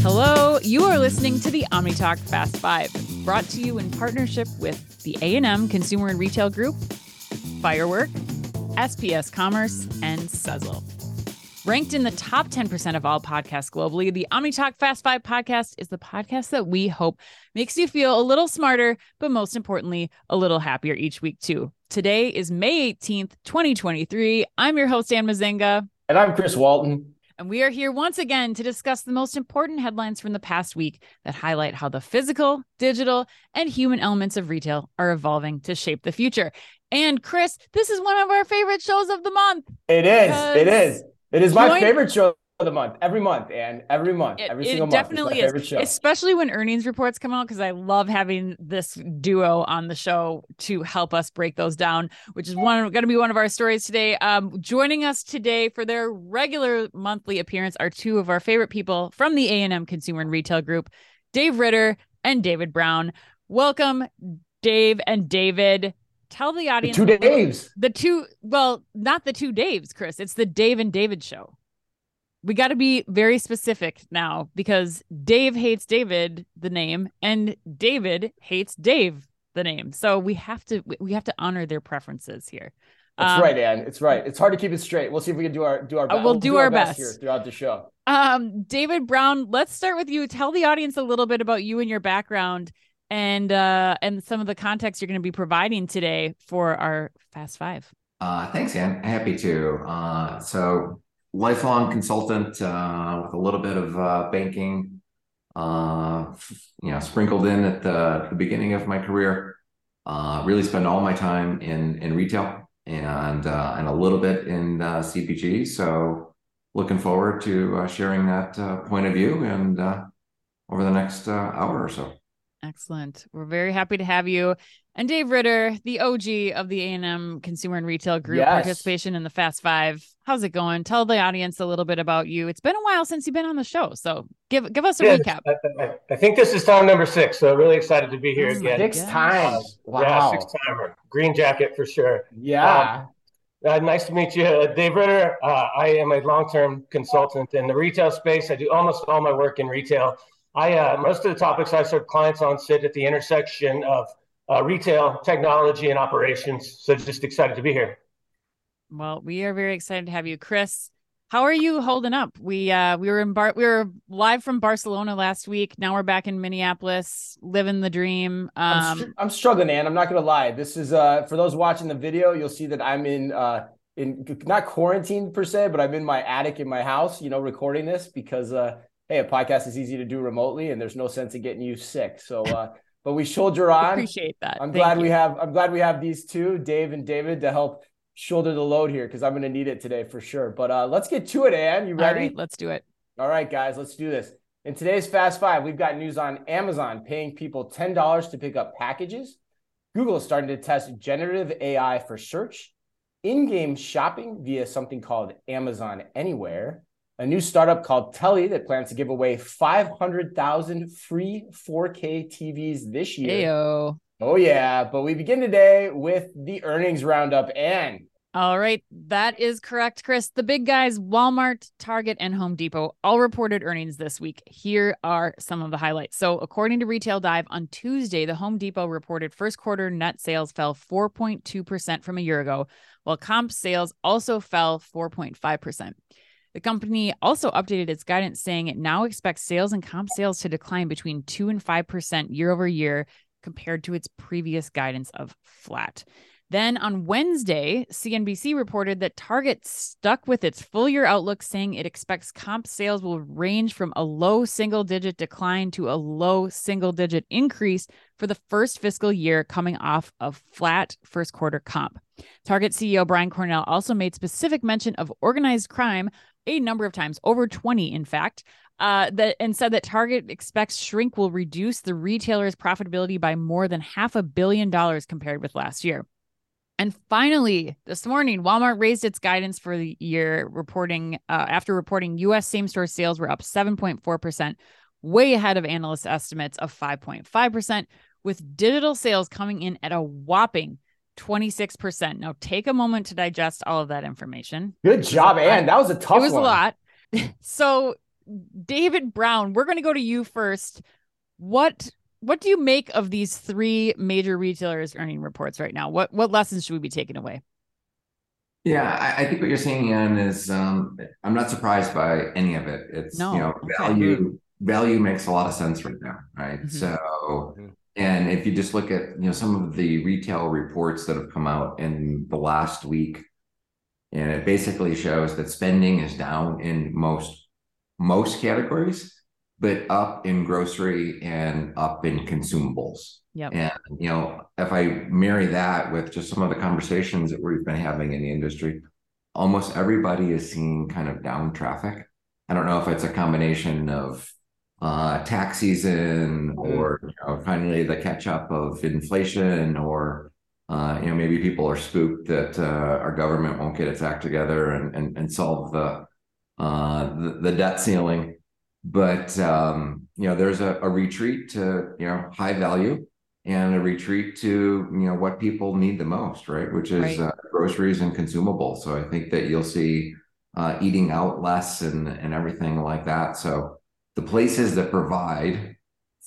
Hello, you are listening to the OmniTalk Fast Five, brought to you in partnership with the A&M Consumer and Retail Group, Firework, SPS Commerce, and Sezzle. Ranked in the top 10% of all podcasts globally, the OmniTalk Fast Five podcast is the podcast that we hope makes you feel a little smarter, but most importantly, a little happier each week, too. Today is May 18th, 2023. I'm your host, Anne Mezzenga. And I'm Chris Walton. And we are here once again to discuss the most important headlines from the past week that highlight how the physical, digital, and human elements of retail are evolving to shape the future. And Chris, this is one of our favorite shows of the month. It is. It is. It is my join- favorite show of the month every month and every month it, every single it definitely month is especially when earnings reports come out because i love having this duo on the show to help us break those down which is one going to be one of our stories today. Um, joining us today for their regular monthly appearance are two of our favorite people from the a&m consumer and retail group dave ritter and david brown. Welcome dave and david. Tell the audience the two daves. the two well not the two daves chris it's the dave and david show we got to be very specific now because Dave hates David the name and David hates Dave the name. So we have to we have to honor their preferences here. That's um, right, Anne. It's right. It's hard to keep it straight. We'll see if we can do our do our best. Uh, we'll, we'll, do, do our, our best. best. here throughout the show. Um, David Brown, let's start with you. Tell the audience a little bit about you and your background and uh and some of the context you're going to be providing today for our Fast Five. Uh, thanks, Anne. Happy to. Uh, so lifelong consultant uh, with a little bit of uh, banking, uh, you know, sprinkled in at the, the beginning of my career. Uh, really spend all my time in in retail and uh, and a little bit in uh, CPG. So looking forward to sharing that point of view and over the next hour or so. Excellent. We're very happy to have you. And Dave Ritter, the OG of the A&M Consumer and Retail Group yes. participation in the Fast Five. How's it going? Tell the audience a little bit about you. It's been a while since you've been on the show, so give give us a yeah, recap. I, I, think this is time number six, so really excited to be here oh again. Six times. Wow. Yeah, six timer. Green jacket for sure. Yeah. Um, uh, nice to meet you, uh, Dave Ritter. Uh, I am a long-term consultant in the retail space. I do almost all my work in retail. I uh, most of the topics I serve clients on sit at the intersection of uh, retail, technology, and operations. So just excited to be here. Well, we are very excited to have you, Chris. How are you holding up? We uh we were in Bar we were live from Barcelona last week. Now we're back in Minneapolis, living the dream. Um, I'm, str- I'm struggling, man. I'm not gonna lie. This is uh for those watching the video, you'll see that I'm in uh in not quarantine per se, but I'm in my attic in my house, you know, recording this because uh hey, a podcast is easy to do remotely and there's no sense in getting you sick. So, uh, but we shoulder on. Appreciate that. I'm Thank glad you. we have, I'm glad we have these two, Dave and David, to help shoulder the load here because I'm going to need it today for sure. But uh, let's get to it, Anne. You ready? All right, let's do it. All right, guys, let's do this. In today's Fast Five, we've got news on Amazon paying people $10 to pick up packages. Google is starting to test generative AI for search, in game shopping via something called Amazon Anywhere, a new startup called Telly that plans to give away 500,000 free 4K TVs this year. Ayo. Oh, yeah. But we begin today with the earnings roundup. And all right, that is correct, Chris. The big guys, Walmart, Target, and Home Depot, all reported earnings this week. Here are some of the highlights. So, according to Retail Dive, on Tuesday, the Home Depot reported first quarter net sales fell 4.2% from a year ago, while comp sales also fell 4.5%. The company also updated its guidance saying it now expects sales and comp sales to decline between 2 and 5% year over year compared to its previous guidance of flat. Then on Wednesday, CNBC reported that Target stuck with its full year outlook, saying it expects comp sales will range from a low single digit decline to a low single digit increase for the first fiscal year coming off of flat first quarter comp. Target CEO Brian Cornell also made specific mention of organized crime a number of times, over 20, in fact, uh, that and said that Target expects shrink will reduce the retailer's profitability by more than half a billion dollars compared with last year. And finally, this morning, Walmart raised its guidance for the year, reporting uh, after reporting U.S. same-store sales were up 7.4 percent, way ahead of analyst estimates of 5.5 percent, with digital sales coming in at a whopping 26%. Now take a moment to digest all of that information. Good job, Anne. That was a tough It was one. a lot. so David Brown, we're going to go to you first. What what do you make of these three major retailers earning reports right now? What what lessons should we be taking away? Yeah, I, I think what you're saying, Ian, is um, I'm not surprised by any of it. It's No, you know okay. value value makes a lot of sense right now, right? Mhm. So, Mhm. And if you just look at you know some of the retail reports that have come out in the last week, and it basically shows that spending is down in most most categories, but up in grocery and up in consumables. Yep. And you know, if I marry that with just some of the conversations that we've been having in the industry, almost everybody is seeing kind of down traffic. I don't know if it's a combination of uh, tax season or you know, finally the catch up of inflation, or uh, you know, maybe people are spooked that uh, our government won't get its act together and and, and solve the, uh, the the debt ceiling. But um, you know, there's a, a retreat to you know high value and a retreat to you know what people need the most, right? Which is Right. uh, groceries and consumables. So I think that you'll see uh, eating out less and and everything like that. So the places that provide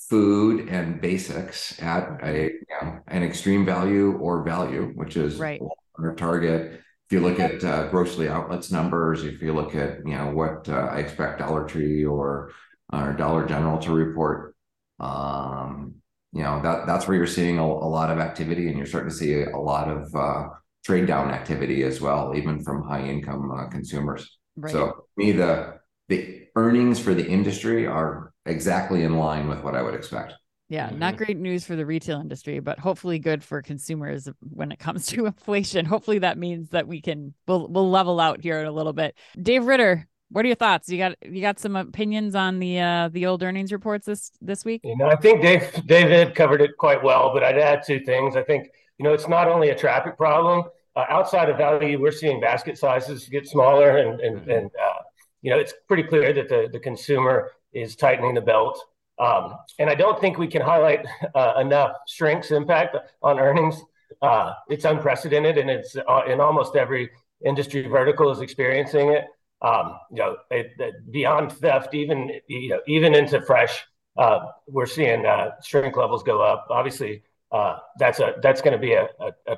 food and basics at a you know an extreme value or value, which is Right. or Target. If you look at uh, grocery outlets numbers, if you look at you know what uh, I expect Dollar Tree or or Dollar General to report, um, you know that that's where you're seeing a, a lot of activity, and you're starting to see a lot of uh, trade down activity as well, even from high income uh, consumers. Right. So me, the the earnings for the industry are exactly in line with what I would expect. Yeah, not great news for the retail industry, but hopefully good for consumers when it comes to inflation. Hopefully that means that we can we'll we'll level out here in a little bit. Dave Ritter, what are your thoughts? You got you got some opinions on the uh the old earnings reports this this week? You know, I think Dave David covered it quite well, but I'd add two things. I think you know it's not only a traffic problem. Uh, outside of value, we're seeing basket sizes get smaller, and and, Mhm. and uh, you know it's pretty clear that the the consumer is tightening the belt. Um, and I don't think we can highlight uh, enough shrink's impact on earnings. Uh, it's unprecedented, and it's uh, in almost every industry vertical is experiencing it. Um, you know, it, it- beyond theft, even you know, even into fresh, uh, we're seeing uh, shrink levels go up. Obviously, uh, that's a that's going to be a, a,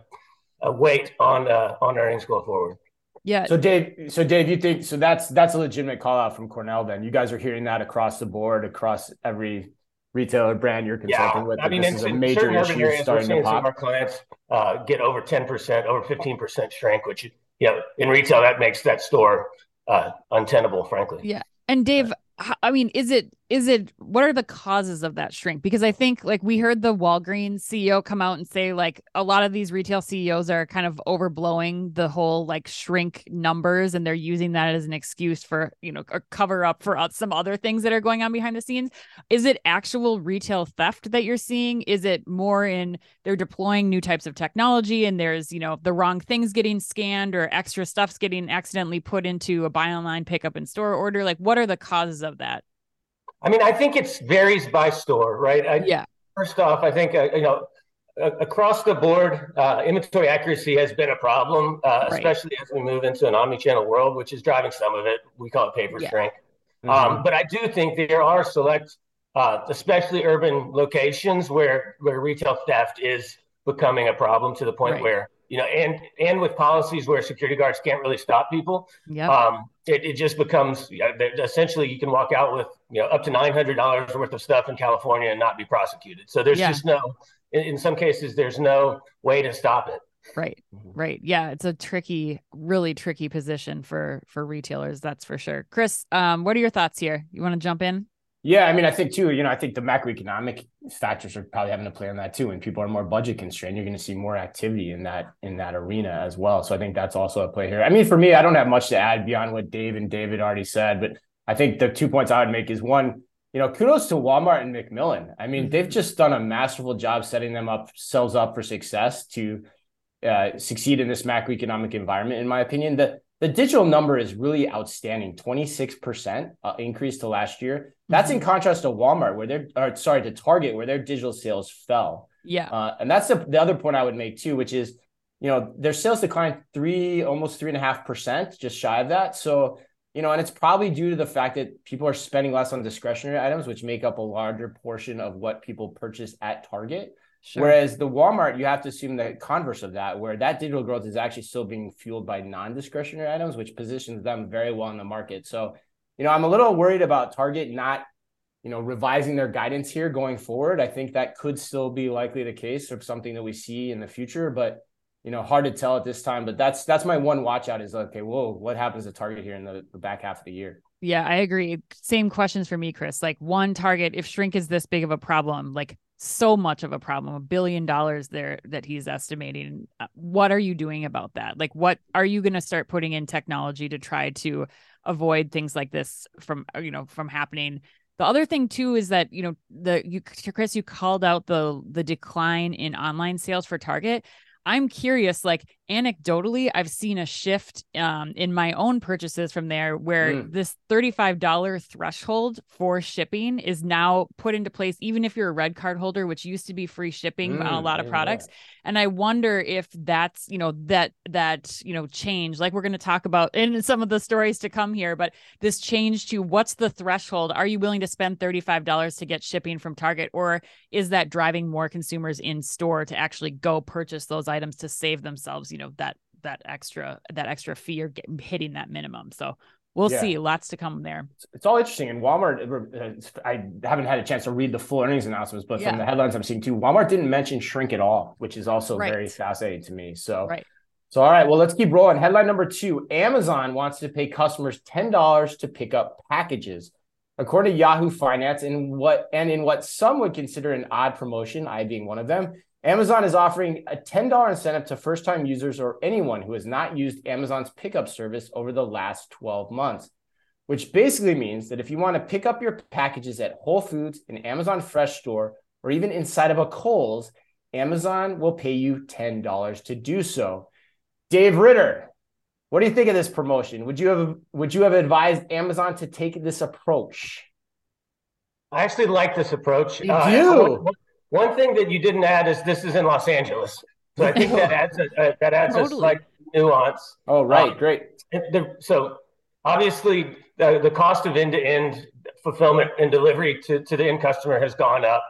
a, weight on on earnings going forward. Yeah. So Dave, so Dave, you think so? That's that's a legitimate call out from Cornell. Then you guys are hearing that across the board, across every retailer brand you're consulting with. I mean, this in, is a major certain issue areas, we're starting to seeing some of pop. our clients uh, get over ten percent, over fifteen percent shrink, which you know, in retail that makes that store uh, untenable, frankly. Yeah. And Dave, I mean, is it is it what are the causes of that shrink? Because I think like we heard the Walgreens CEO come out and say like a lot of these retail CEOs are kind of overblowing the whole like shrink numbers and they're using that as an excuse for, you know, a cover up for some other things that are going on behind the scenes. Is it actual retail theft that you're seeing? Is it more in they're deploying new types of technology and there's, you know, the wrong things getting scanned or extra stuff's getting accidentally put into a buy online pickup in store order? Like what are the causes of that? I mean, I think it varies by store, right? I, Yeah. First off, I think uh, you know across the board, uh, inventory accuracy has been a problem, uh, Right. especially as we move into an omni-channel world, which is driving some of it. We call it paper Yeah. shrink. Mhm. Um, but I do think there are select, uh, especially urban locations where where retail theft is becoming a problem to the point Right. where you know, and and with policies where security guards can't really stop people, Yep. um, it, it just becomes essentially you can walk out with you know up to nine hundred dollars worth of stuff in California and not be prosecuted. So there's Yeah. just no, in, in some cases, there's no way to stop it. Right. Right. Yeah, it's a tricky, really tricky position for for retailers, that's for sure. Chris, um, what are your thoughts here? You want to jump in? Yeah, I mean, I think too. You know, I think the macroeconomic factors are probably having to play on that too. When people are more budget constrained, you're going to see more activity in that in that arena as well. So I think that's also a play here. I mean, for me, I don't have much to add beyond what Dave and David already said, but I think the two points I would make is one, you know, kudos to Walmart and McMillon. I mean, they've just done a masterful job setting them up selves up for success to uh, succeed in this macroeconomic environment. In my opinion, the the digital number is really outstanding 26% uh, increase to last year. That's in contrast to Walmart, where they're, or sorry, to Target, where their digital sales fell. Yeah. Uh, and that's the, the other point I would make too, which is you know, their sales declined three, almost three and a half percent, just shy of that. So, you know, and it's probably due to the fact that people are spending less on discretionary items, which make up a larger portion of what people purchase at Target. Sure. Whereas the Walmart, you have to assume the converse of that, where that digital growth is actually still being fueled by non-discretionary items, which positions them very well in the market. So, you know, I'm a little worried about Target not, you know, revising their guidance here going forward. I think that could still be likely the case or something that we see in the future, but you know, hard to tell at this time. But that's that's my one watch out is okay, whoa, what happens to Target here in the, the back half of the year? Yeah, I agree. Same questions for me, Chris. Like one Target, if shrink is this big of a problem, like so much of a problem, a billion dollars there that he's estimating. Uh, what are you doing about that? Like, what are you going to start putting in technology to try to avoid things like this from, uh, you know, from happening? The other thing too is that you know the you Chris you called out the the decline in online sales for Target. I'm curious, like anecdotally, I've seen a shift um, in my own purchases from there where mm. this $35 threshold for shipping is now put into place, even if you're a red card holder, which used to be free shipping mm, on a lot of products. And I wonder if that's, you know, that, that, you know, change, like we're going to talk about in some of the stories to come here, but this change to what's the threshold? Are you willing to spend $35 to get shipping from Target? Or is that driving more consumers in store to actually go purchase those items to save themselves, you know that that extra that extra fee or getting hitting that minimum. So we'll yeah. see. Lots to come there. It's all interesting. And Walmart, uh, I haven't had a chance to read the full earnings announcements, but yeah. from the headlines I'm seeing too, Walmart didn't mention shrink at all, which is also right. very fascinating to me. So. Right. So, all right, well, let's keep rolling. Headline number two Amazon wants to pay customers $10 to pick up packages. According to Yahoo Finance, in what and in what some would consider an odd promotion, I being one of them, Amazon is offering a $10 incentive to first time users or anyone who has not used Amazon's pickup service over the last 12 months, which basically means that if you want to pick up your packages at Whole Foods, an Amazon Fresh store, or even inside of a Kohl's, Amazon will pay you $10 to do so. Dave Ritter, what do you think of this promotion? Would you have would you have advised Amazon to take this approach? I actually like this approach. You uh, do. One thing that you didn't add is this is in Los Angeles, so I think that adds a, a that adds totally. a slight nuance. Oh, right, um, great. The, so obviously, the, the cost of end-to-end fulfillment and delivery to, to the end customer has gone up.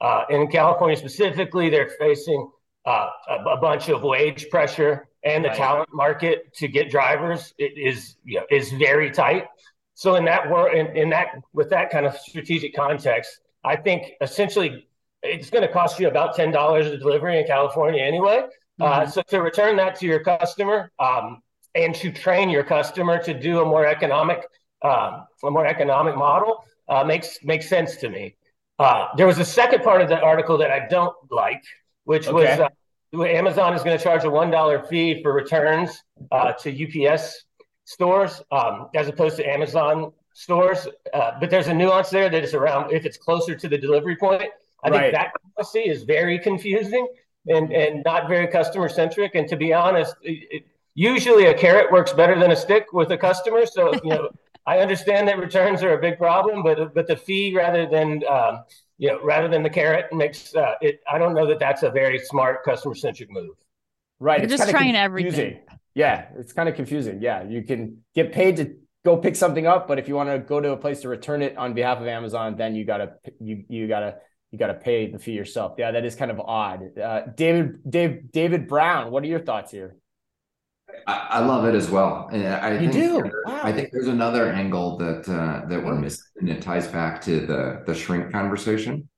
Uh, in California specifically, they're facing uh, a, a, bunch of wage pressure, and the right. talent market to get drivers is you know, is very tight. So in that world, in, in that with that kind of strategic context, I think essentially it's going to cost you about ten dollars a delivery in California anyway. Uh, mm-hmm. Uh, so to return that to your customer um, and to train your customer to do a more economic, um, a more economic model uh, makes makes sense to me. Uh, there was a second part of the article that I don't like, which okay. was uh, Amazon is going to charge a one dollar fee for returns uh, to UPS stores um, as opposed to Amazon stores. but there's a nuance there that is around if it's closer to the delivery point I right. think that policy is very confusing and, and not very customer centric. And to be honest, it, usually a carrot works better than a stick with a customer. So, you know, I understand that returns are a big problem, but but the fee rather than um, you know rather than the carrot makes uh, it. I don't know that that's a very smart customer centric move. Right, You're it's just trying everything. Yeah, it's kind of confusing. Yeah, you can get paid to go pick something up, but if you want to go to a place to return it on behalf of Amazon, then you gotta you you gotta you got to pay the fee yourself. Yeah, that is kind of odd. Uh, David, Dave, David Brown, what are your thoughts here? I, I love it as well. And I you think, do. Wow. I think there's another angle that uh, that we're missing, and it ties back to the the shrink conversation.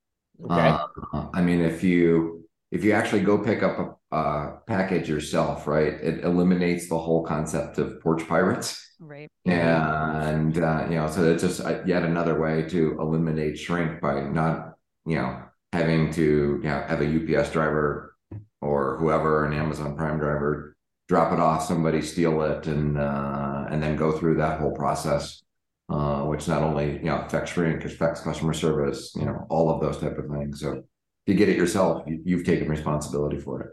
Okay. Uh, I mean, if you if you actually go pick up a, a, package yourself, right, it eliminates the whole concept of porch pirates. Right. And uh, you know, so it's just uh, yet another way to eliminate shrink by not you know, having to you know have a UPS driver or whoever, an Amazon Prime driver, drop it off, somebody steal it, and uh, and then go through that whole process, uh, which not only you know affects shrink, affects customer service, you know, all of those type of things. So if you get it yourself, you, you've taken responsibility for it.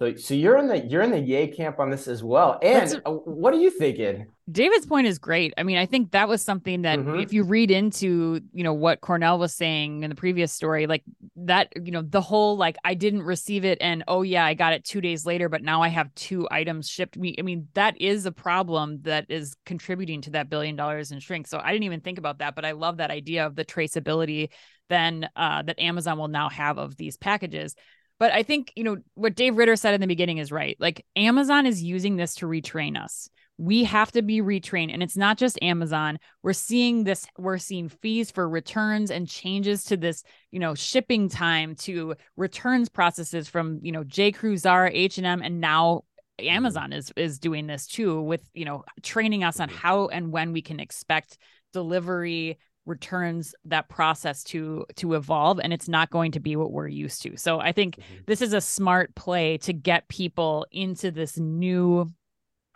So, so you're in the you're in the yay camp on this as well. And a, what are you thinking? David's point is great. I mean, I think that was something that mm-hmm. if you read into, you know, what Cornell was saying in the previous story, like that, you know, the whole like I didn't receive it and oh yeah, I got it 2 days later, but now I have two items shipped me. I mean, that is a problem that is contributing to that billion dollars in shrink. So I didn't even think about that, but I love that idea of the traceability then uh, that Amazon will now have of these packages. But I think, you know, what Dave Ritter said in the beginning is right. Like Amazon is using this to retrain us. We have to be retrained. And it's not just Amazon. We're seeing this, we're seeing fees for returns and changes to this, you know, shipping time to returns processes from, you know, J. Crew, Zara, H&M, and now Amazon is is doing this too with, you know, training us on how and when we can expect delivery returns that process to to evolve and it's not going to be what we're used to so i think mm-hmm. this is a smart play to get people into this new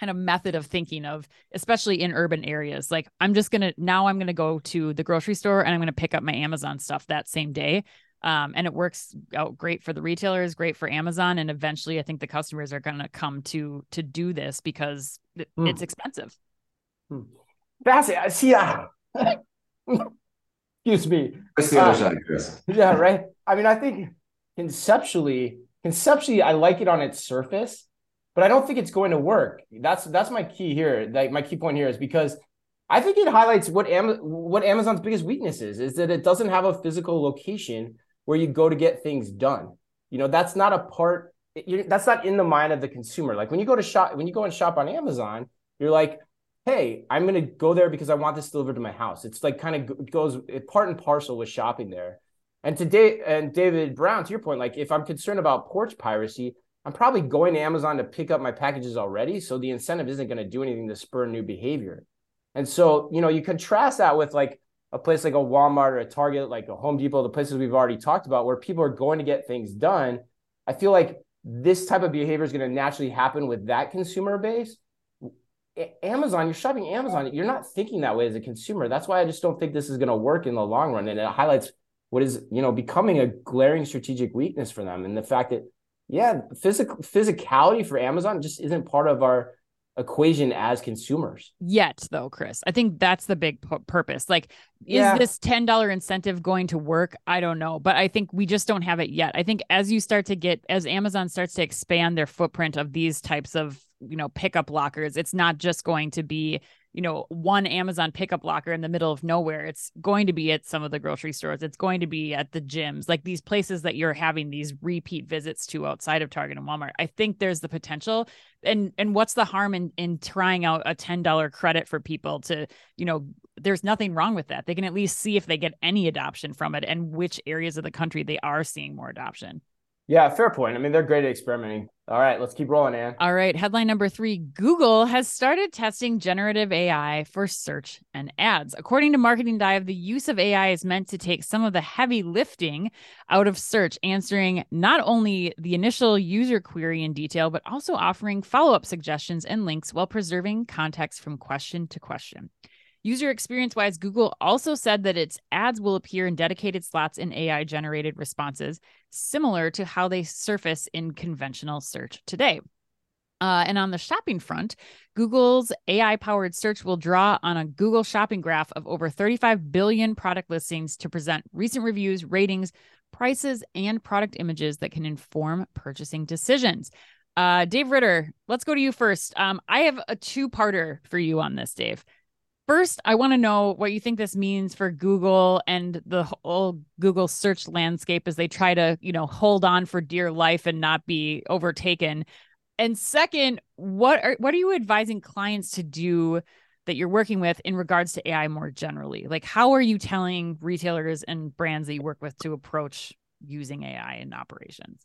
kind of method of thinking of especially in urban areas like i'm just gonna now i'm gonna go to the grocery store and i'm gonna pick up my amazon stuff that same day um, and it works out great for the retailers great for amazon and eventually i think the customers are gonna come to to do this because mm. it's expensive mm. Fascinating. See, uh, Excuse me. The other uh, side, Chris? Yeah, right. I mean, I think conceptually, conceptually, I like it on its surface, but I don't think it's going to work. That's that's my key here. Like my key point here is because I think it highlights what Am- what Amazon's biggest weakness is, is that it doesn't have a physical location where you go to get things done. You know, that's not a part. That's not in the mind of the consumer. Like when you go to shop, when you go and shop on Amazon, you're like, hey, I'm going to go there because I want this delivered to my house. It's like kind of goes part and parcel with shopping there. And today, and David Brown, to your point, like if I'm concerned about porch piracy, I'm probably going to Amazon to pick up my packages already. So the incentive isn't going to do anything to spur new behavior. And so, you know, you contrast that with like a place like a Walmart or a Target, like a Home Depot, the places we've already talked about where people are going to get things done. I feel like this type of behavior is going to naturally happen with that consumer base. Amazon, you're shopping Amazon, you're not thinking that way as a consumer. That's why I just don't think this is going to work in the long run. And it highlights what is, you know, becoming a glaring strategic weakness for them. And the fact that, yeah, physical physicality for Amazon just isn't part of our equation as consumers yet though chris i think that's the big p- purpose like yeah. is this $10 incentive going to work i don't know but i think we just don't have it yet i think as you start to get as amazon starts to expand their footprint of these types of you know pickup lockers. It's not just going to be you know one amazon pickup locker in the middle of nowhere. It's going to be at some of the grocery stores. It's going to be at the gyms like these places that you're having these repeat visits to outside of target and walmart. I think there's the potential. And and what's the harm in in trying out a $10 credit for people to you know there's nothing wrong with that. They can at least see if they get any adoption from it and which areas of the country they are seeing more adoption yeah, fair point. I mean, they're great at experimenting. All right, let's keep rolling, Anne. All right, headline number three Google has started testing generative AI for search and ads. According to Marketing Dive, the use of AI is meant to take some of the heavy lifting out of search, answering not only the initial user query in detail, but also offering follow up suggestions and links while preserving context from question to question. User experience wise, Google also said that its ads will appear in dedicated slots in AI generated responses, similar to how they surface in conventional search today. Uh, and on the shopping front, Google's AI powered search will draw on a Google shopping graph of over 35 billion product listings to present recent reviews, ratings, prices, and product images that can inform purchasing decisions. Uh, Dave Ritter, let's go to you first. Um, I have a two parter for you on this, Dave. First, I want to know what you think this means for Google and the whole Google search landscape as they try to, you know, hold on for dear life and not be overtaken. And second, what are what are you advising clients to do that you're working with in regards to AI more generally? Like how are you telling retailers and brands that you work with to approach using AI in operations?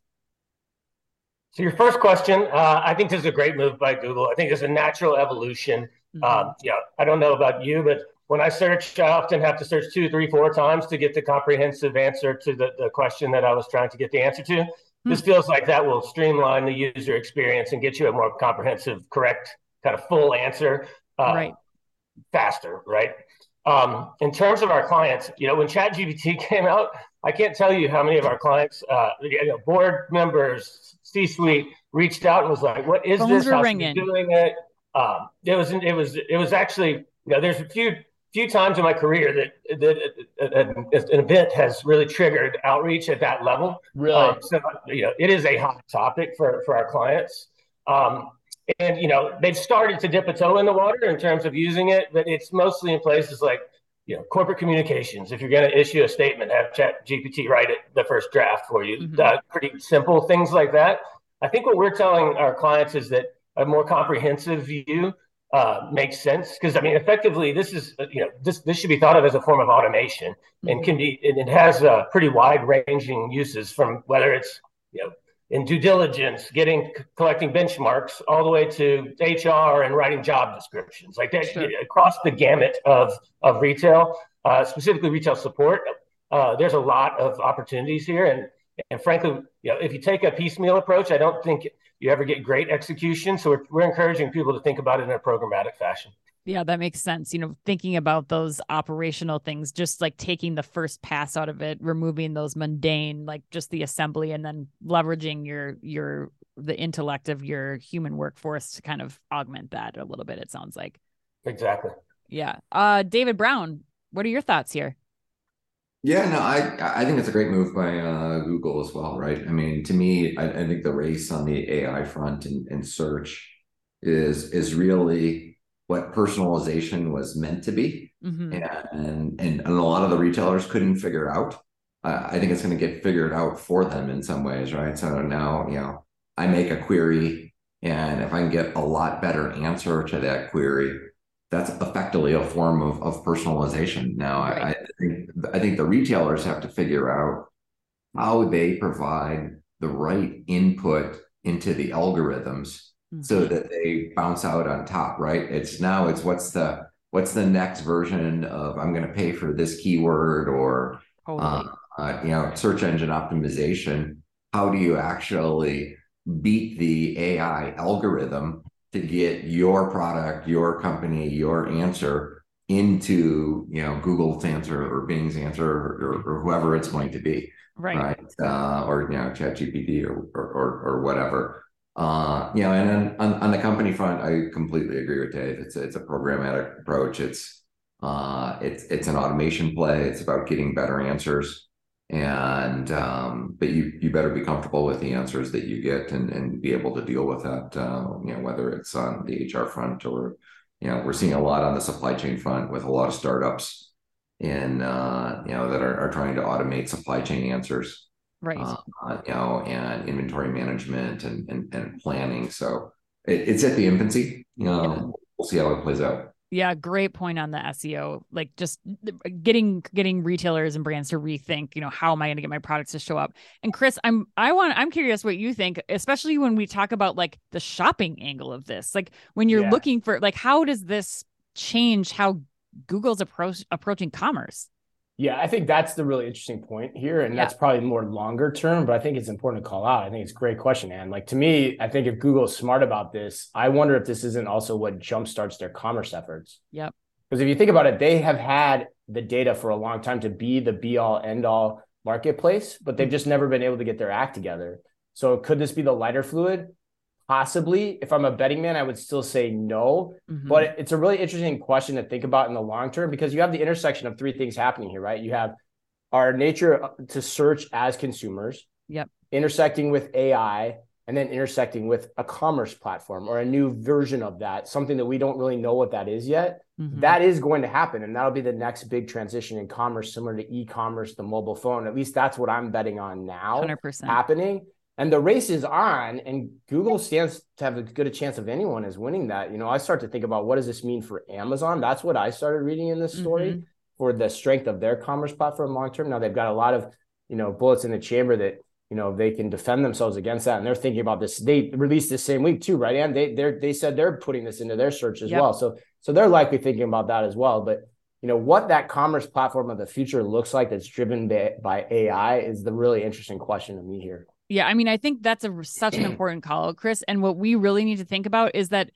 So your first question, uh, I think this is a great move by Google. I think it's a natural evolution Mm-hmm. Um, yeah, I don't know about you, but when I search, I often have to search two, three, four times to get the comprehensive answer to the, the question that I was trying to get the answer to. Mm-hmm. This feels like that will streamline the user experience and get you a more comprehensive, correct, kind of full answer uh, right. faster, right? Um, in terms of our clients, you know, when ChatGPT came out, I can't tell you how many of our clients, uh, you know, board members, C-suite reached out and was like, "What is Phones this? were How's ringing. doing it?" Um, it was it was it was actually you know there's a few few times in my career that that an event has really triggered outreach at that level. Really? Um, so you know it is a hot topic for for our clients. Um, and you know they've started to dip a toe in the water in terms of using it, but it's mostly in places like you know corporate communications. If you're going to issue a statement, have Chat GPT write it the first draft for you. Mhm. Uh, pretty simple things like that. I think what we're telling our clients is that a more comprehensive view uh, makes sense because I mean, effectively, this is uh, you know this this should be thought of as a form of automation and can be and it has uh, pretty wide ranging uses from whether it's you know in due diligence, getting collecting benchmarks, all the way to HR and writing job descriptions, like that Sure. across the gamut of of retail, uh, specifically retail support. Uh, there's a lot of opportunities here, and and frankly, you know, if you take a piecemeal approach, I don't think you ever get great execution. So we're, we're encouraging people to think about it in a programmatic fashion. Yeah, that makes sense. You know, thinking about those operational things, just like taking the first pass out of it, removing those mundane, like just the assembly, and then leveraging your your the intellect of your human workforce to kind of augment that a little bit. It sounds like. Exactly. Yeah. Uh, David Brown, what are your thoughts here? Yeah, no, I I think it's a great move by uh, Google as well, right? I mean, to me, I, I think the race on the AI front and, and search is is really what personalization was meant to be, Mhm. and and, and a lot of the retailers couldn't figure out. Uh, I think it's going to get figured out for them in some ways, right? So now, you know, I make a query, and if I can get a lot better answer to that query, that's effectively a form of, of personalization. Now, I, I think I think the retailers have to figure out how they provide the right input into the algorithms so Mhm. so that they bounce out on top, right? It's now it's what's the what's the next version of I'm going to pay for this keyword or Totally. uh, uh, you know search engine optimization. How do you actually beat the AI algorithm to get your product, your company, your answer into you know Google's answer or Bing's answer or, or whoever it's going to be right. right? Uh, or you know, ChatGPT or, or or or whatever. Uh, you know, and on, on the company front, I completely agree with Dave. It's a, it's a programmatic approach. It's uh, it's it's an automation play. It's about getting better answers, and um, but you you better be comfortable with the answers that you get and and be able to deal with that. Uh, you know, whether it's on the HR front or you know, we're seeing a lot on the supply chain front with a lot of startups in uh, you know that are, are trying to automate supply chain answers Right. uh, you know and inventory management and and, and planning so it, it's at the infancy you know Yeah. we'll see how it plays out Yeah, great point on the SEO. Like just getting getting retailers and brands to rethink, you know, how am I going to get my products to show up? And Chris, I'm I want I'm curious what you think, especially when we talk about like the shopping angle of this. Like when you're Yeah. looking for like how does this change how Google's approach approaching commerce? Yeah, I think that's the really interesting point here. And Yeah. that's probably more longer term, but I think it's important to call out. I think it's a great question, Anne. Like to me, I think if Google is smart about this, I wonder if this isn't also what jumpstarts their commerce efforts. Yep. Because if you think about it, they have had the data for a long time to be the be all end all marketplace, but they've mm-hmm. just never been able to get their act together. So could this be the lighter fluid? Possibly. If I'm a betting man, I would still say no. Mhm. But it's a really interesting question to think about in the long term because you have the intersection of three things happening here, right? You have our nature to search as consumers, Yep. intersecting with AI, and then intersecting with a commerce platform or a new version of that, something that we don't really know what that is yet. Mhm. That is going to happen, and that'll be the next big transition in commerce, similar to e-commerce, the mobile phone. At least that's what I'm betting on now 100%. happening. And the race is on, and Google stands to have as good a chance of anyone as winning that. You know, I start to think about what does this mean for Amazon? That's what I started reading in this story Mhm. for the strength of their commerce platform long term. Now they've got a lot of, you know, bullets in the chamber that you know they can defend themselves against that, and they're thinking about this. They released this same week too, right? And they they they said they're putting this into their search as Yep. well. So so they're likely thinking about that as well. But you know what that commerce platform of the future looks like that's driven by, by AI is the really interesting question to me here. Yeah, I mean, I think that's a such an important call Chris. And what we really need to think about is that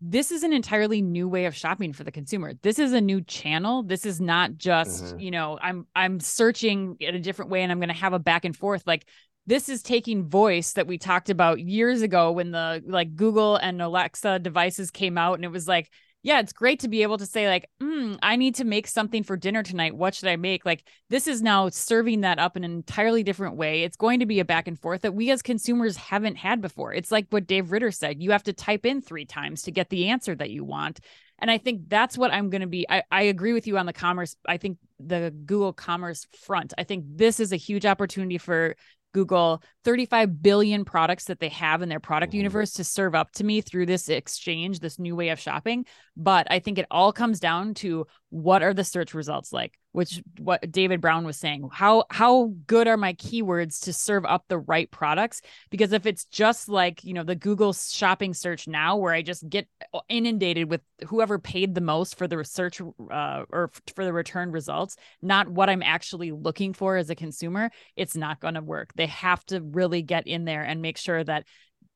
this is an entirely new way of shopping for the consumer. This is a new channel. This is not just, Mhm. you know, I'm I'm searching in a different way and I'm going to have a back and forth like this is taking voice that we talked about years ago when the like Google and Alexa devices came out and it was like yeah, it's great to be able to say, like, mm, I need to make something for dinner tonight. What should I make? Like, this is now serving that up in an entirely different way. It's going to be a back and forth that we as consumers haven't had before. It's like what Dave Ritter said you have to type in three times to get the answer that you want. And I think that's what I'm going to be. I, I agree with you on the commerce. I think the Google commerce front, I think this is a huge opportunity for Google 35 billion products that they have in their product universe to serve up to me through this exchange, this new way of shopping. But I think it all comes down to what are the search results like? which what David Brown was saying. How how good are my keywords to serve up the right products? Because if it's just like, you know, the Google shopping search now where I just get inundated with whoever paid the most for the research uh, or for the return results, not what I'm actually looking for as a consumer, it's not going to work. They have to really get in there and make sure that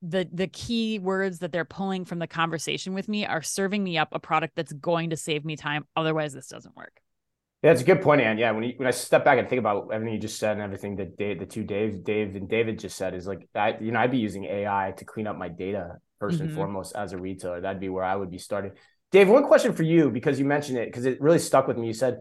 the the key words that they're pulling from the conversation with me are serving me up a product that's going to save me time otherwise this doesn't work yeah, it's a good point, Anne. Yeah, when you, when I step back and think about everything you just said and everything that Dave, the two Dave, Dave and David just said is like, I, you know, I'd be using AI to clean up my data 1st mm-hmm. and foremost as a retailer. That'd be where I would be starting. Dave, one question for you because you mentioned it because it really stuck with me. You said,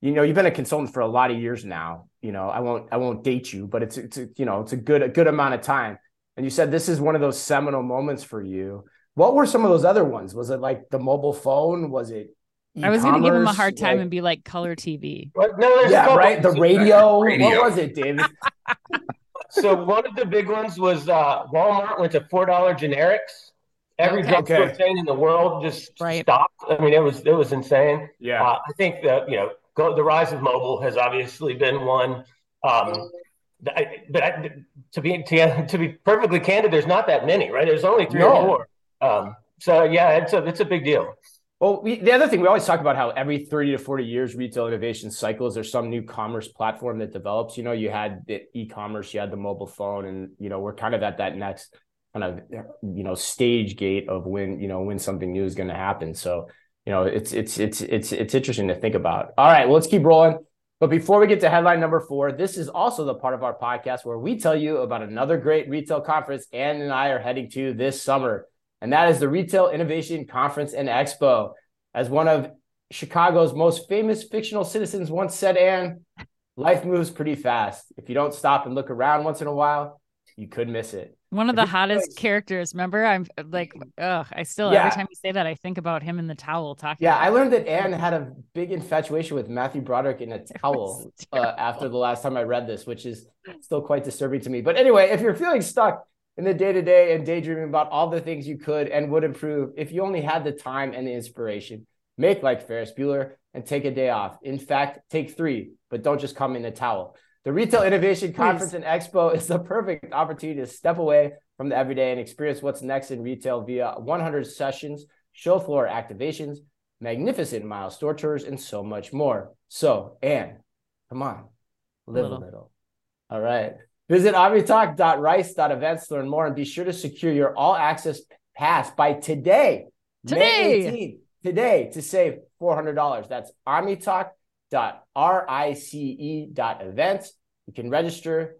you know, you've been a consultant for a lot of years now. You know, I won't, I won't date you, but it's, it's, a, you know, it's a good, a good amount of time. And you said this is one of those seminal moments for you. What were some of those other ones? Was it like the mobile phone? Was it I was going to give him a hard time like, and be like color TV. What? No, yeah, right. The radio. radio. What was it, David? so one of the big ones was uh, Walmart went to four dollar generics. Every okay. drugstore okay. chain in the world just right. stopped. I mean, it was it was insane. Yeah, uh, I think that you know go, the rise of mobile has obviously been one. Um, I, but I, to be to, to be perfectly candid, there's not that many, right? There's only three no. or four. Um, so yeah, it's a it's a big deal. Well, we, the other thing we always talk about how every 30 to 40 years retail innovation cycles there's some new commerce platform that develops. You know, you had the e-commerce, you had the mobile phone, and you know, we're kind of at that next kind of you know stage gate of when you know when something new is going to happen. So, you know, it's it's it's it's it's interesting to think about. All right, well, let's keep rolling. But before we get to headline number four, this is also the part of our podcast where we tell you about another great retail conference Anne and I are heading to this summer and that is the Retail Innovation Conference and Expo. As one of Chicago's most famous fictional citizens once said, Ann, life moves pretty fast. If you don't stop and look around once in a while, you could miss it. One of the hottest place. characters. Remember, I'm like, ugh, I still yeah. every time you say that, I think about him in the towel talking. Yeah, I learned that Anne had a big infatuation with Matthew Broderick in a towel uh, after the last time I read this, which is still quite disturbing to me. But anyway, if you're feeling stuck, in the day to day and daydreaming about all the things you could and would improve if you only had the time and the inspiration. Make like Ferris Bueller and take a day off. In fact, take three, but don't just come in a towel. The Retail Innovation Conference and Expo is the perfect opportunity to step away from the everyday and experience what's next in retail via 100 sessions, show floor activations, magnificent mile store tours, and so much more. So, Anne, come on, live a little. a little. All right. Visit omnitalk.rice.events to learn more and be sure to secure your all access pass by today, today. May 18th, today to save $400. That's omnitalk.rice.events. You can register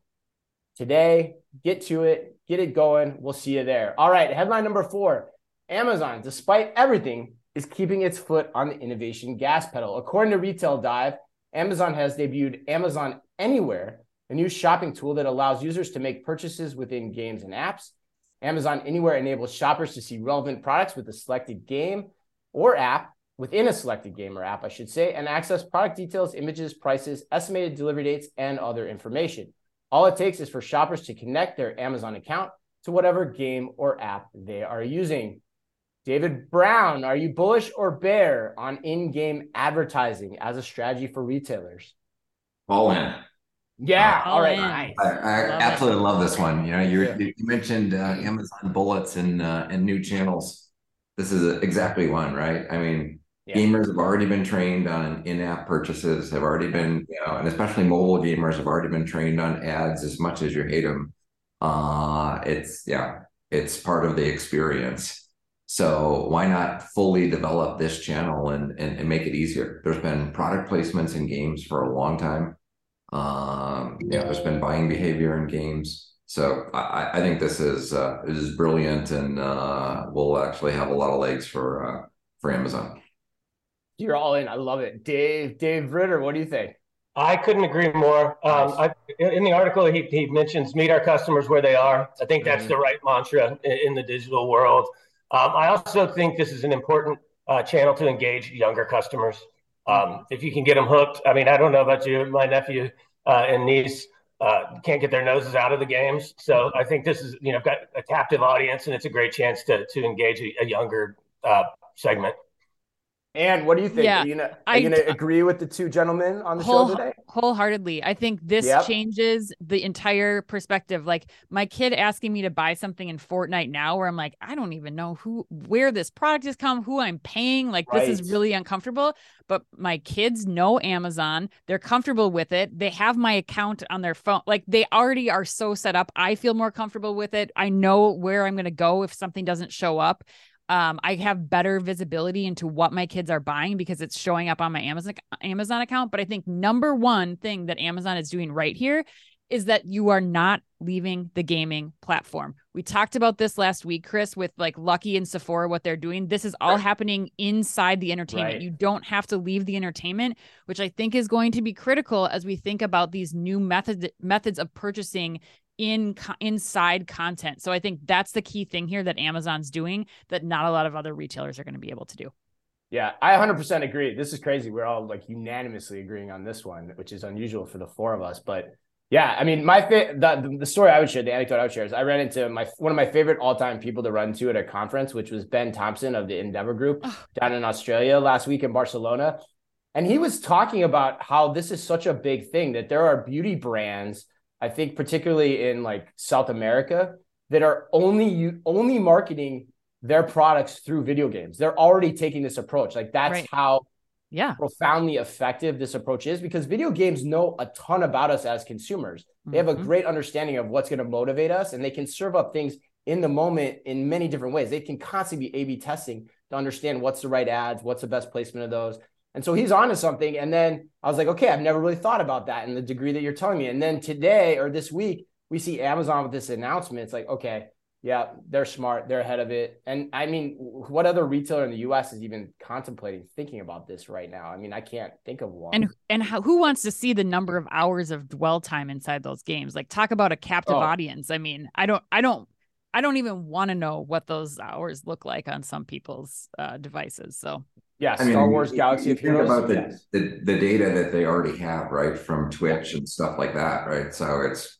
today, get to it, get it going. We'll see you there. All right, headline number four Amazon, despite everything, is keeping its foot on the innovation gas pedal. According to Retail Dive, Amazon has debuted Amazon Anywhere a new shopping tool that allows users to make purchases within games and apps. Amazon Anywhere enables shoppers to see relevant products with a selected game or app within a selected game or app, I should say, and access product details, images, prices, estimated delivery dates, and other information. All it takes is for shoppers to connect their Amazon account to whatever game or app they are using. David Brown, are you bullish or bear on in game advertising as a strategy for retailers? All in. Yeah. Uh, all right. Nice. I, I love absolutely it. love this one. You know, you, yeah. you mentioned uh, Amazon bullets and uh, and new channels. This is exactly one, right? I mean, yeah. gamers have already been trained on in-app purchases. Have already been, you know, and especially mobile gamers have already been trained on ads as much as you hate them. Uh, it's yeah, it's part of the experience. So why not fully develop this channel and, and, and make it easier? There's been product placements in games for a long time Um, you know, there's been buying behavior in games. So I, I think this is uh, this is brilliant, and uh, will actually have a lot of legs for uh, for Amazon. You're all in. I love it, Dave. Dave Ritter, what do you think? I couldn't agree more. Um, I, in the article, he, he mentions meet our customers where they are. I think that's mm-hmm. the right mantra in, in the digital world. Um, I also think this is an important uh, channel to engage younger customers. Um, mm-hmm. if you can get them hooked, I mean, I don't know about you, my nephew uh, and niece uh, can't get their noses out of the games. So I think this is, you know, got a captive audience, and it's a great chance to to engage a, a younger uh, segment. And what do you think? Yeah, are you gonna, are you gonna agree with the two gentlemen on the whole, show today? Wholeheartedly. I think this yep. changes the entire perspective. Like my kid asking me to buy something in Fortnite now, where I'm like, I don't even know who where this product has come, who I'm paying. Like right. this is really uncomfortable. But my kids know Amazon. They're comfortable with it. They have my account on their phone. Like they already are so set up. I feel more comfortable with it. I know where I'm gonna go if something doesn't show up um, I have better visibility into what my kids are buying because it's showing up on my Amazon Amazon account. But I think number one thing that Amazon is doing right here is that you are not leaving the gaming platform. We talked about this last week, Chris, with like Lucky and Sephora, what they're doing. This is all happening inside the entertainment. Right. You don't have to leave the entertainment, which I think is going to be critical as we think about these new methods methods of purchasing in inside content. So I think that's the key thing here that Amazon's doing that not a lot of other retailers are going to be able to do. Yeah, I 100% agree. This is crazy. We're all like unanimously agreeing on this one, which is unusual for the four of us. But yeah, I mean, my fa- the, the story I would share, the anecdote I would share is I ran into my one of my favorite all time people to run to at a conference, which was Ben Thompson of the Endeavor Group down in Australia last week in Barcelona, and he was talking about how this is such a big thing that there are beauty brands I think particularly in like South America that are only only marketing their products through video games. They're already taking this approach. Like that's right. how yeah profoundly effective this approach is because video games know a ton about us as consumers. They have a mm-hmm. great understanding of what's going to motivate us and they can serve up things in the moment in many different ways. They can constantly be A/B testing to understand what's the right ads, what's the best placement of those. And so he's onto something. And then I was like, okay, I've never really thought about that in the degree that you're telling me. And then today or this week, we see Amazon with this announcement. It's like, okay, yeah, they're smart. They're ahead of it. And I mean, what other retailer in the US is even contemplating thinking about this right now? I mean, I can't think of one. And and how, who wants to see the number of hours of dwell time inside those games? Like talk about a captive oh. audience. I mean, I don't I don't I don't even want to know what those hours look like on some people's uh, devices. So yeah, I Star mean, Wars Galaxy of Heroes. About the, yes. the, the data that they already have, right, from Twitch and stuff like that, right? So it's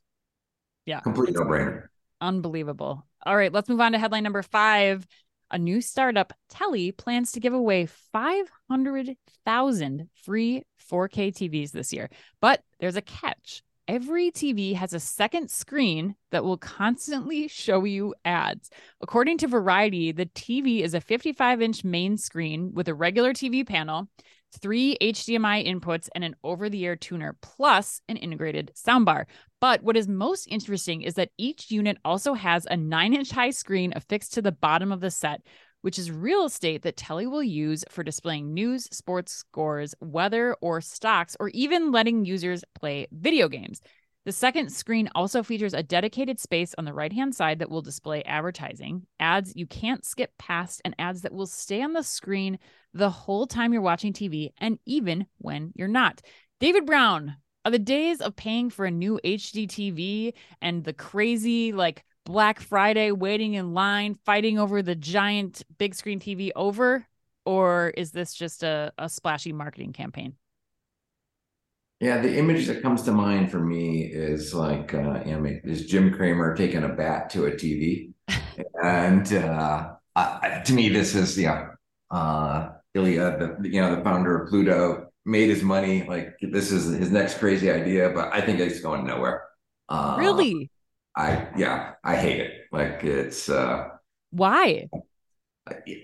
yeah, complete no brainer. Unbelievable. All right, let's move on to headline number five. A new startup, Telly, plans to give away 500,000 free 4K TVs this year. But there's a catch every TV has a second screen that will constantly show you ads. According to Variety, the TV is a 55 inch main screen with a regular TV panel, three HDMI inputs, and an over the air tuner, plus an integrated soundbar. But what is most interesting is that each unit also has a nine inch high screen affixed to the bottom of the set, which is real estate that Telly will use for displaying news, sports scores, weather, or stocks, or even letting users play video games. The second screen also features a dedicated space on the right hand side that will display advertising, ads you can't skip past, and ads that will stay on the screen the whole time you're watching TV and even when you're not. David Brown, are the days of paying for a new HD TV and the crazy, like, Black Friday waiting in line, fighting over the giant big screen TV over? Or is this just a, a splashy marketing campaign? Yeah, the image that comes to mind for me is like uh, is Jim Cramer taking a bat to a TV, and uh, I, to me, this is yeah, uh, Ilya, the you know the founder of Pluto, made his money. Like this is his next crazy idea, but I think it's going nowhere. Uh, really? I yeah, I hate it. Like it's uh why?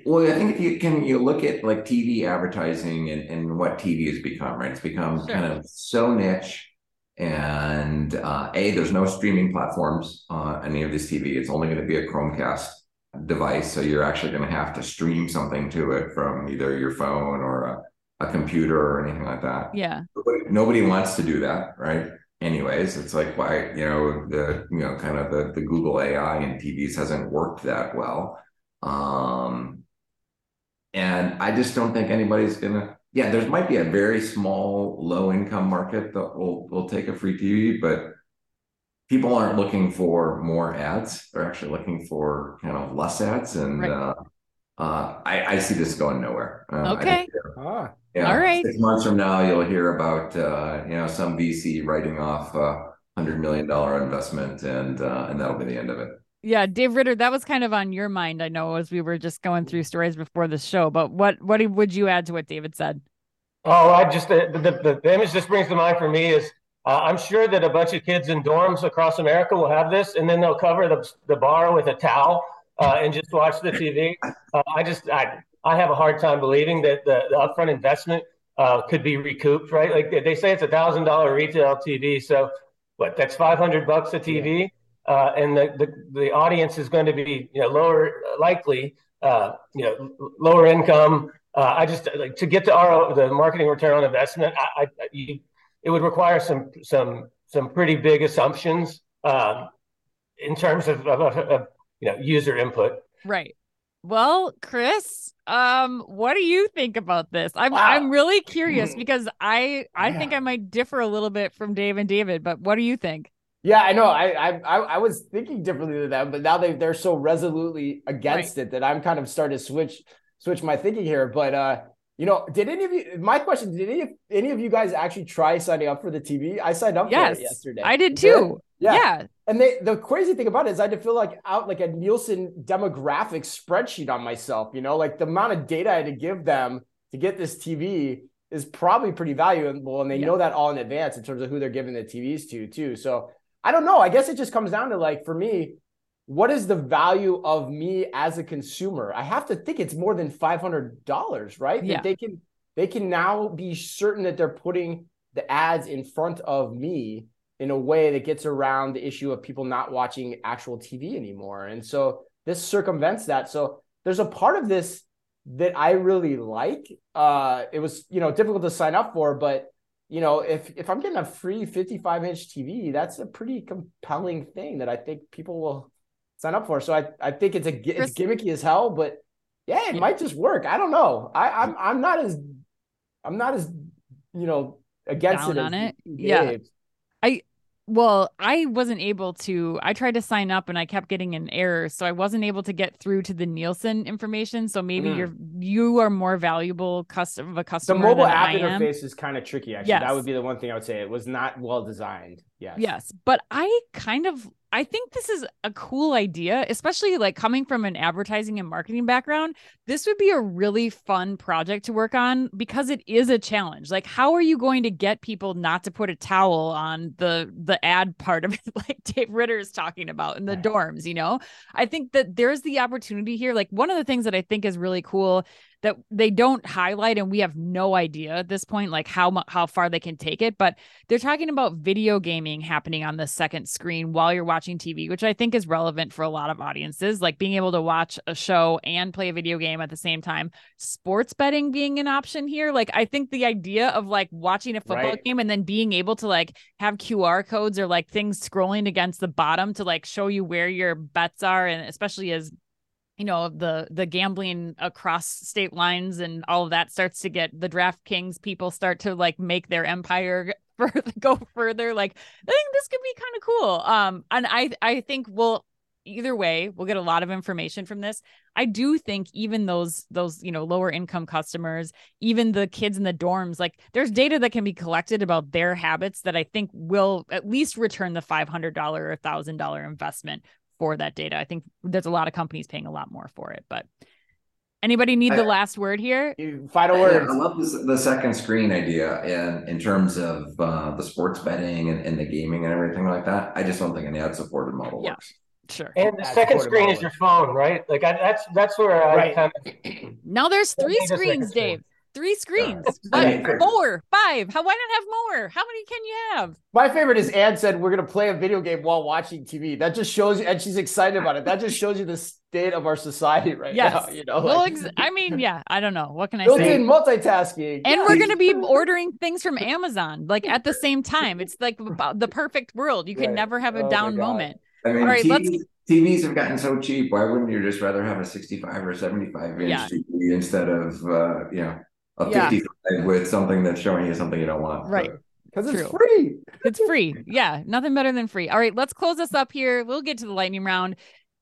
Well, I think if you can you look at like TV advertising and, and what TV has become, right? It's become sure. kind of so niche. And uh, a there's no streaming platforms on any of this TV. It's only going to be a Chromecast device, so you're actually going to have to stream something to it from either your phone or a a computer or anything like that. Yeah. Nobody, nobody wants to do that, right? Anyways, it's like why you know the you know kind of the the Google AI and TVs hasn't worked that well. Um, and I just don't think anybody's gonna. Yeah, there might be a very small low income market that will will take a free TV, but people aren't looking for more ads. They're actually looking for kind of less ads, and Right. uh, uh, I, I see this going nowhere. Uh, I Okay. think, Ah, yeah, All right. Six months from now, you'll hear about uh, you know some VC writing off a hundred million dollar investment, and uh, and that'll be the end of it. Yeah, Dave Ritter, that was kind of on your mind, I know, as we were just going through stories before the show. But what what would you add to what David said? Oh, I just the, the, the, the image this brings to mind for me is uh, I'm sure that a bunch of kids in dorms across America will have this, and then they'll cover the, the bar with a towel uh, and just watch the TV. Uh, I just I I have a hard time believing that the, the upfront investment uh, could be recouped, right? Like they- say, it's a thousand dollar retail TV, so what? That's five hundred bucks a TV, uh, and the, the the audience is going to be you know lower likely, uh, you know lower income. Uh, I just like to get the RO, the marketing return on investment. I, I you, it would require some some some pretty big assumptions um, in terms of, of, of, of you know user input. Right. Well, Chris, um, what do you think about this? I'm Wow. I'm really curious because I I think I might differ a little bit from Dave and David, but what do you think? Yeah, I know. I, I I was thinking differently than them, but now they they're so resolutely against it that I'm kind of starting to switch switch my thinking here. But uh, you know, did any of you? My question: Did any of any of you guys actually try signing up for the TV? I signed up Yes, for it yesterday. I did too. Yeah. yeah. And they the crazy thing about it is I did feel like out like a Nielsen demographic spreadsheet on myself, you know, like the amount of data I had to give them to get this TV is probably pretty valuable. And they Yeah. know that all in advance in terms of who they're giving the TVs to, too. So I don't know. I guess it just comes down to like for me, what is the value of me as a consumer? I have to think it's more than five hundred dollars, right? Yeah. That they can they can now be certain that they're putting the ads in front of me in a way that gets around the issue of people not watching actual TV anymore. And so this circumvents that. So there's a part of this that I really like. Uh, it was, you know, difficult to sign up for, but you know, if if I'm getting a free 55 inch TV, that's a pretty compelling thing that I think people will sign up for. So I, I think it's a it's gimmicky as hell, but yeah, it might just work. I don't know. I, I'm I'm not as I'm not as you know against Down it on it? Yeah. I Well, I wasn't able to. I tried to sign up and I kept getting an error, so I wasn't able to get through to the Nielsen information. So maybe Mhm. you're you are more valuable custom of a customer. The mobile app interface is kind of tricky. Actually, Yes. that would be the one thing I would say. It was not well designed. Yes. Yes, but I kind of I think this is a cool idea, especially like coming from an advertising and marketing background. This would be a really fun project to work on because it is a challenge. Like how are you going to get people not to put a towel on the the ad part of it like Dave Ritter is talking about in the dorms, you know? I think that there's the opportunity here. Like one of the things that I think is really cool that they don't highlight and we have no idea at this point like how how far they can take it, but they're talking about video gaming happening on the second screen while you're watching TV, which I think is relevant for a lot of audiences, like being able to watch a show and play a video game at the same time. Sports betting being an option here, like I think the idea of like watching a football Right. game and then being able to like have QR codes or like things scrolling against the bottom to like show you where your bets are and especially as you know the the gambling across state lines and all of that starts to get the DraftKings people start to like make their empire further go further like I think this could be kind of cool. Um and I I think we'll either way we'll get a lot of information from this. I do think even those those you know lower income customers even the kids in the dorms like there's data that can be collected about their habits that I think will at least return the $500 or $1000 investment for that data. I think there's a lot of companies paying a lot more for it, but anybody need the last word here? You- Final Yeah. I love this, the second screen idea in, in terms of uh, the sports betting and, and the gaming and everything like that. I just don't think an ad supported model Yeah. works. Sure. And the That's second screen is your phone, right? Like I, that's that's where I Right. kind of Now there's three needs a second screens, screen. Dave. Three screens. I But mean- Five. How why not have more? How many can you have? My favorite is Anne said we're gonna play a video game while watching TV. That just shows you, and she's excited about it. That just shows you the state of our society right Yes. now. You know, well, like, ex- I mean, yeah, I don't know. What can I built say? in multitasking. And Yeah. we're going to be ordering things from Amazon like at the same time. It's like the perfect world. You can Right. never have Oh a my down moment. I mean, All right, let's- TVs, TVs have gotten so cheap. Why wouldn't you just rather have a 65 or 75 inch Yeah. TV instead of, uh, you know, a Yeah. 55 with something that's showing you something you don't want? Right. because it's free. It's free. Yeah, nothing better than free. All right, let's close this up here. We'll get to the lightning round.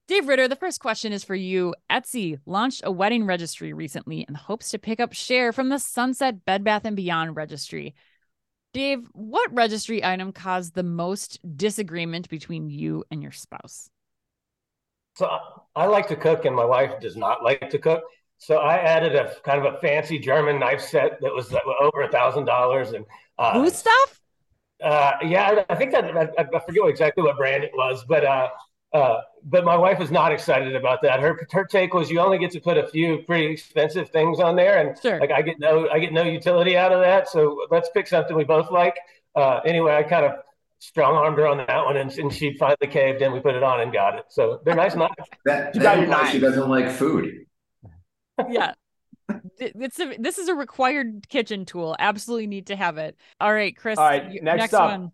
Dave Ritter, the first question is for you. Etsy launched a wedding registry recently and hopes to pick up share from the Sunset Bed Bath and Beyond registry. Dave, what registry item caused the most disagreement between you and your spouse? So I like to cook, and my wife does not like to cook. So I added a kind of a fancy German knife set that was uh, over a thousand dollars, and uh, Who stuff? Uh, yeah, I, I think that I, I forget exactly what brand it was, but uh, uh, but my wife was not excited about that. Her her take was you only get to put a few pretty expensive things on there, and Sure. like I get no I get no utility out of that. So let's pick something we both like. Uh, anyway, I kind of strong armed her on that one, and, and she finally caved, and we put it on and got it. So they're nice knives. That, You that got your implies she doesn't like food. Yeah. It's a, this is a required kitchen tool. Absolutely need to have it. All right, Chris. All right, you- next up. one.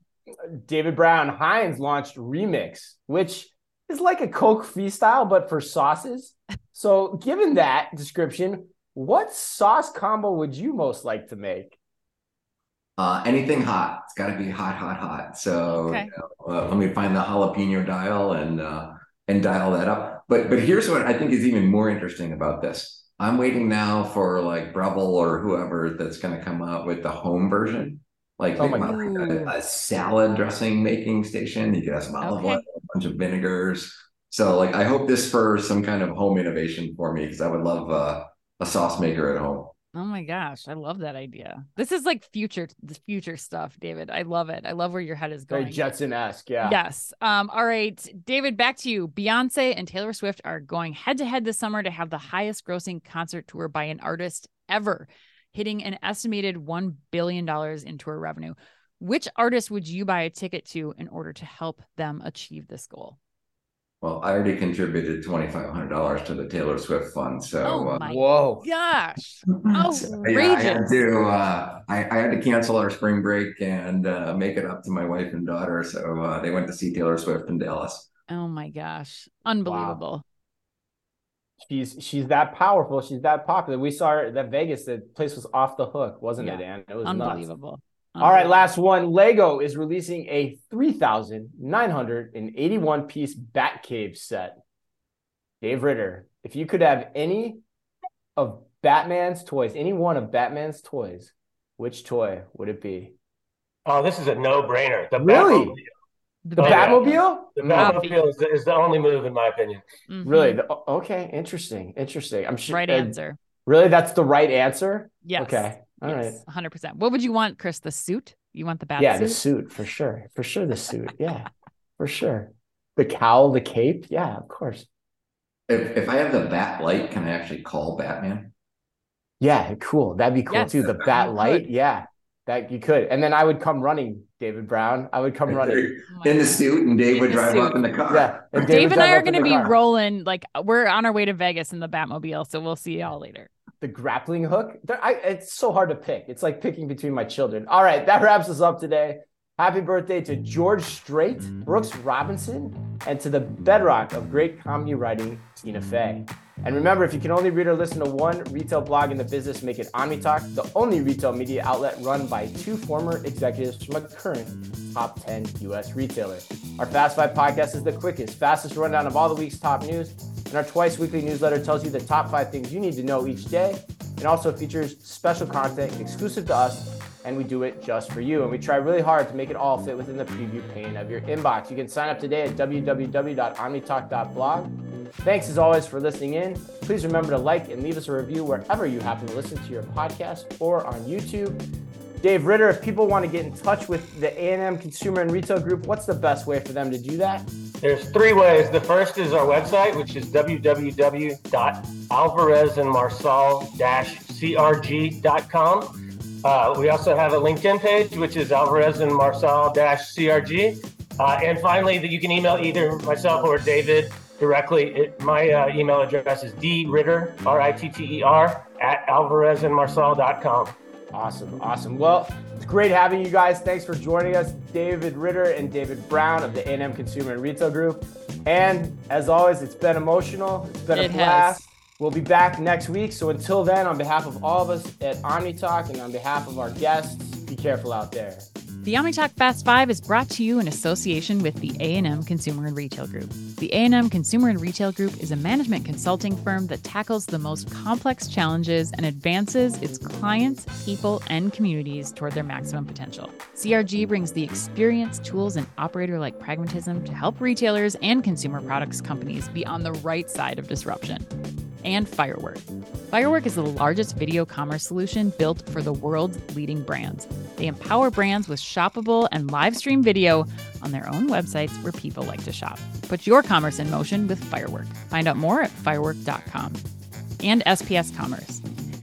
David Brown Heinz launched Remix, which is like a Coke freestyle, but for sauces. So, given that description, what sauce combo would you most like to make? Uh, anything hot. It's got to be hot, hot, hot. So Okay. you know, uh, let me find the jalapeno dial and uh, and dial that up. But but here's what I think is even more interesting about this. I'm waiting now for like Breville or whoever that's going to come out with the home version. Like, Oh my a, a salad dressing making station. You could have some olive oil, a bunch of vinegars. So like, I hope this spurs some kind of home innovation for me because I would love uh, a sauce maker at home. Oh my gosh, I love that idea. This is like future the future stuff, David. I love it. I love where your head is going. Very going. Jetson esque, yeah. Yes. Um, all right, David, back to you. Beyonce and Taylor Swift are going head to head this summer to have the highest grossing concert tour by an artist ever, hitting an estimated $1 billion in tour revenue. Which artist would you buy a ticket to in order to help them achieve this goal? Well, I already contributed twenty five hundred dollars to the Taylor Swift fund, so Oh uh, my Whoa. gosh. So, yeah, I had to uh, I, I had to cancel our spring break and uh, make it up to my wife and daughter. So uh, they went to see Taylor Swift in Dallas. Oh my gosh. Unbelievable. She's she's that powerful. She's that popular. We saw her at Vegas. The place was off the hook, wasn't it, Yeah. Anne? It was nuts. Unbelievable. All right, last one. Lego is releasing a 3,981 piece Batcave set. Dave Ritter, if you could have any of Batman's toys, any one of Batman's toys, which toy would it be? Oh, this is a no brainer. The Really? Batmobile. The The Oh, yeah. Batmobile? The Batmobile. Batmobile is the, is the only move, in my opinion. Mhm. Really? The- okay, interesting. Interesting. I'm sure. Right uh, answer. Really? That's the right answer? Yes. Okay. All right. yes, 100%. What would you want, Chris? The suit? You want the bat Yeah, suit? the suit for sure. For sure, the suit. Yeah, for sure. The cowl, the cape. Yeah, of course. If if I have the bat light, can I actually call Batman? Yeah, cool. That'd be cool Yes, too. The bat light. could. Yeah, that you could. And then I would come running, David Brown. I would come running. Oh in the suit, and Dave In would drive suit. up in the car. Yeah. And Dave would and I are going to be car. rolling like we're on our way to Vegas in the Batmobile, so we'll see y'all later. The grappling hook. I, it's so hard to pick. It's like picking between my children. All right, that wraps us up today. Happy birthday to George Strait, Brooks Robinson, and to the bedrock of great comedy writing, Tina Fey. And remember, if you can only read or listen to one retail blog in the business, make it OmniTalk, the only retail media outlet run by two former executives from a current top 10 US retailer. Our Fast Five podcast is the quickest, fastest rundown of all the week's top news. And our twice weekly newsletter tells you the top five things you need to know each day and also features special content exclusive to us. And we do it just for you. And we try really hard to make it all fit within the preview pane of your inbox. You can sign up today at www.omnitalk.blog. Thanks as always for listening in. Please remember to like and leave us a review wherever you happen to listen to your podcast or on YouTube. Dave Ritter, if people want to get in touch with the A&M Consumer and Retail Group, what's the best way for them to do that? There's three ways. The first is our website, which is www.alvarezandmarsal-crg.com. Uh, we also have a LinkedIn page, which is Alvarez and Marsal-CRG. Uh, and finally, that you can email either myself or David directly. It, my uh, email address is dritter, R I T T E R, at alvarezandmarsal.com. Awesome. Awesome. Well, it's great having you guys. Thanks for joining us, David Ritter and David Brown of the A&M Consumer and Retail Group. And as always, it's been emotional. It's been It a blast. has. We'll be back next week. So until then, on behalf of all of us at OmniTalk and on behalf of our guests, be careful out there. The OmniTalk Fast Five is brought to you in association with the A&M Consumer and Retail Group. The A&M Consumer and Retail Group is a management consulting firm that tackles the most complex challenges and advances its clients, people, and communities toward their maximum potential. CRG brings the experience, tools, and operator-like pragmatism to help retailers and consumer products companies be on the right side of disruption. And Firework. Firework is the largest video commerce solution built for the world's leading brands. They empower brands with shoppable and live stream video on their own websites where people like to shop. Put your commerce in motion with Firework. Find out more at firework.com. And SPS Commerce.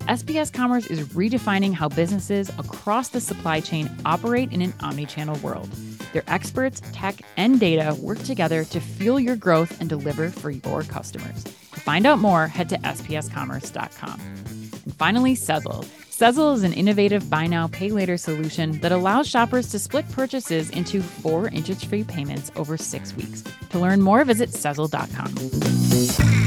SPS Commerce is redefining how businesses across the supply chain operate in an omnichannel world. Their experts, tech, and data work together to fuel your growth and deliver for your customers. Find out more, head to spscommerce.com. And finally, Sezzle. Sezzle is an innovative buy now, pay later solution that allows shoppers to split purchases into four interest free payments over six weeks. To learn more, visit Sezzle.com.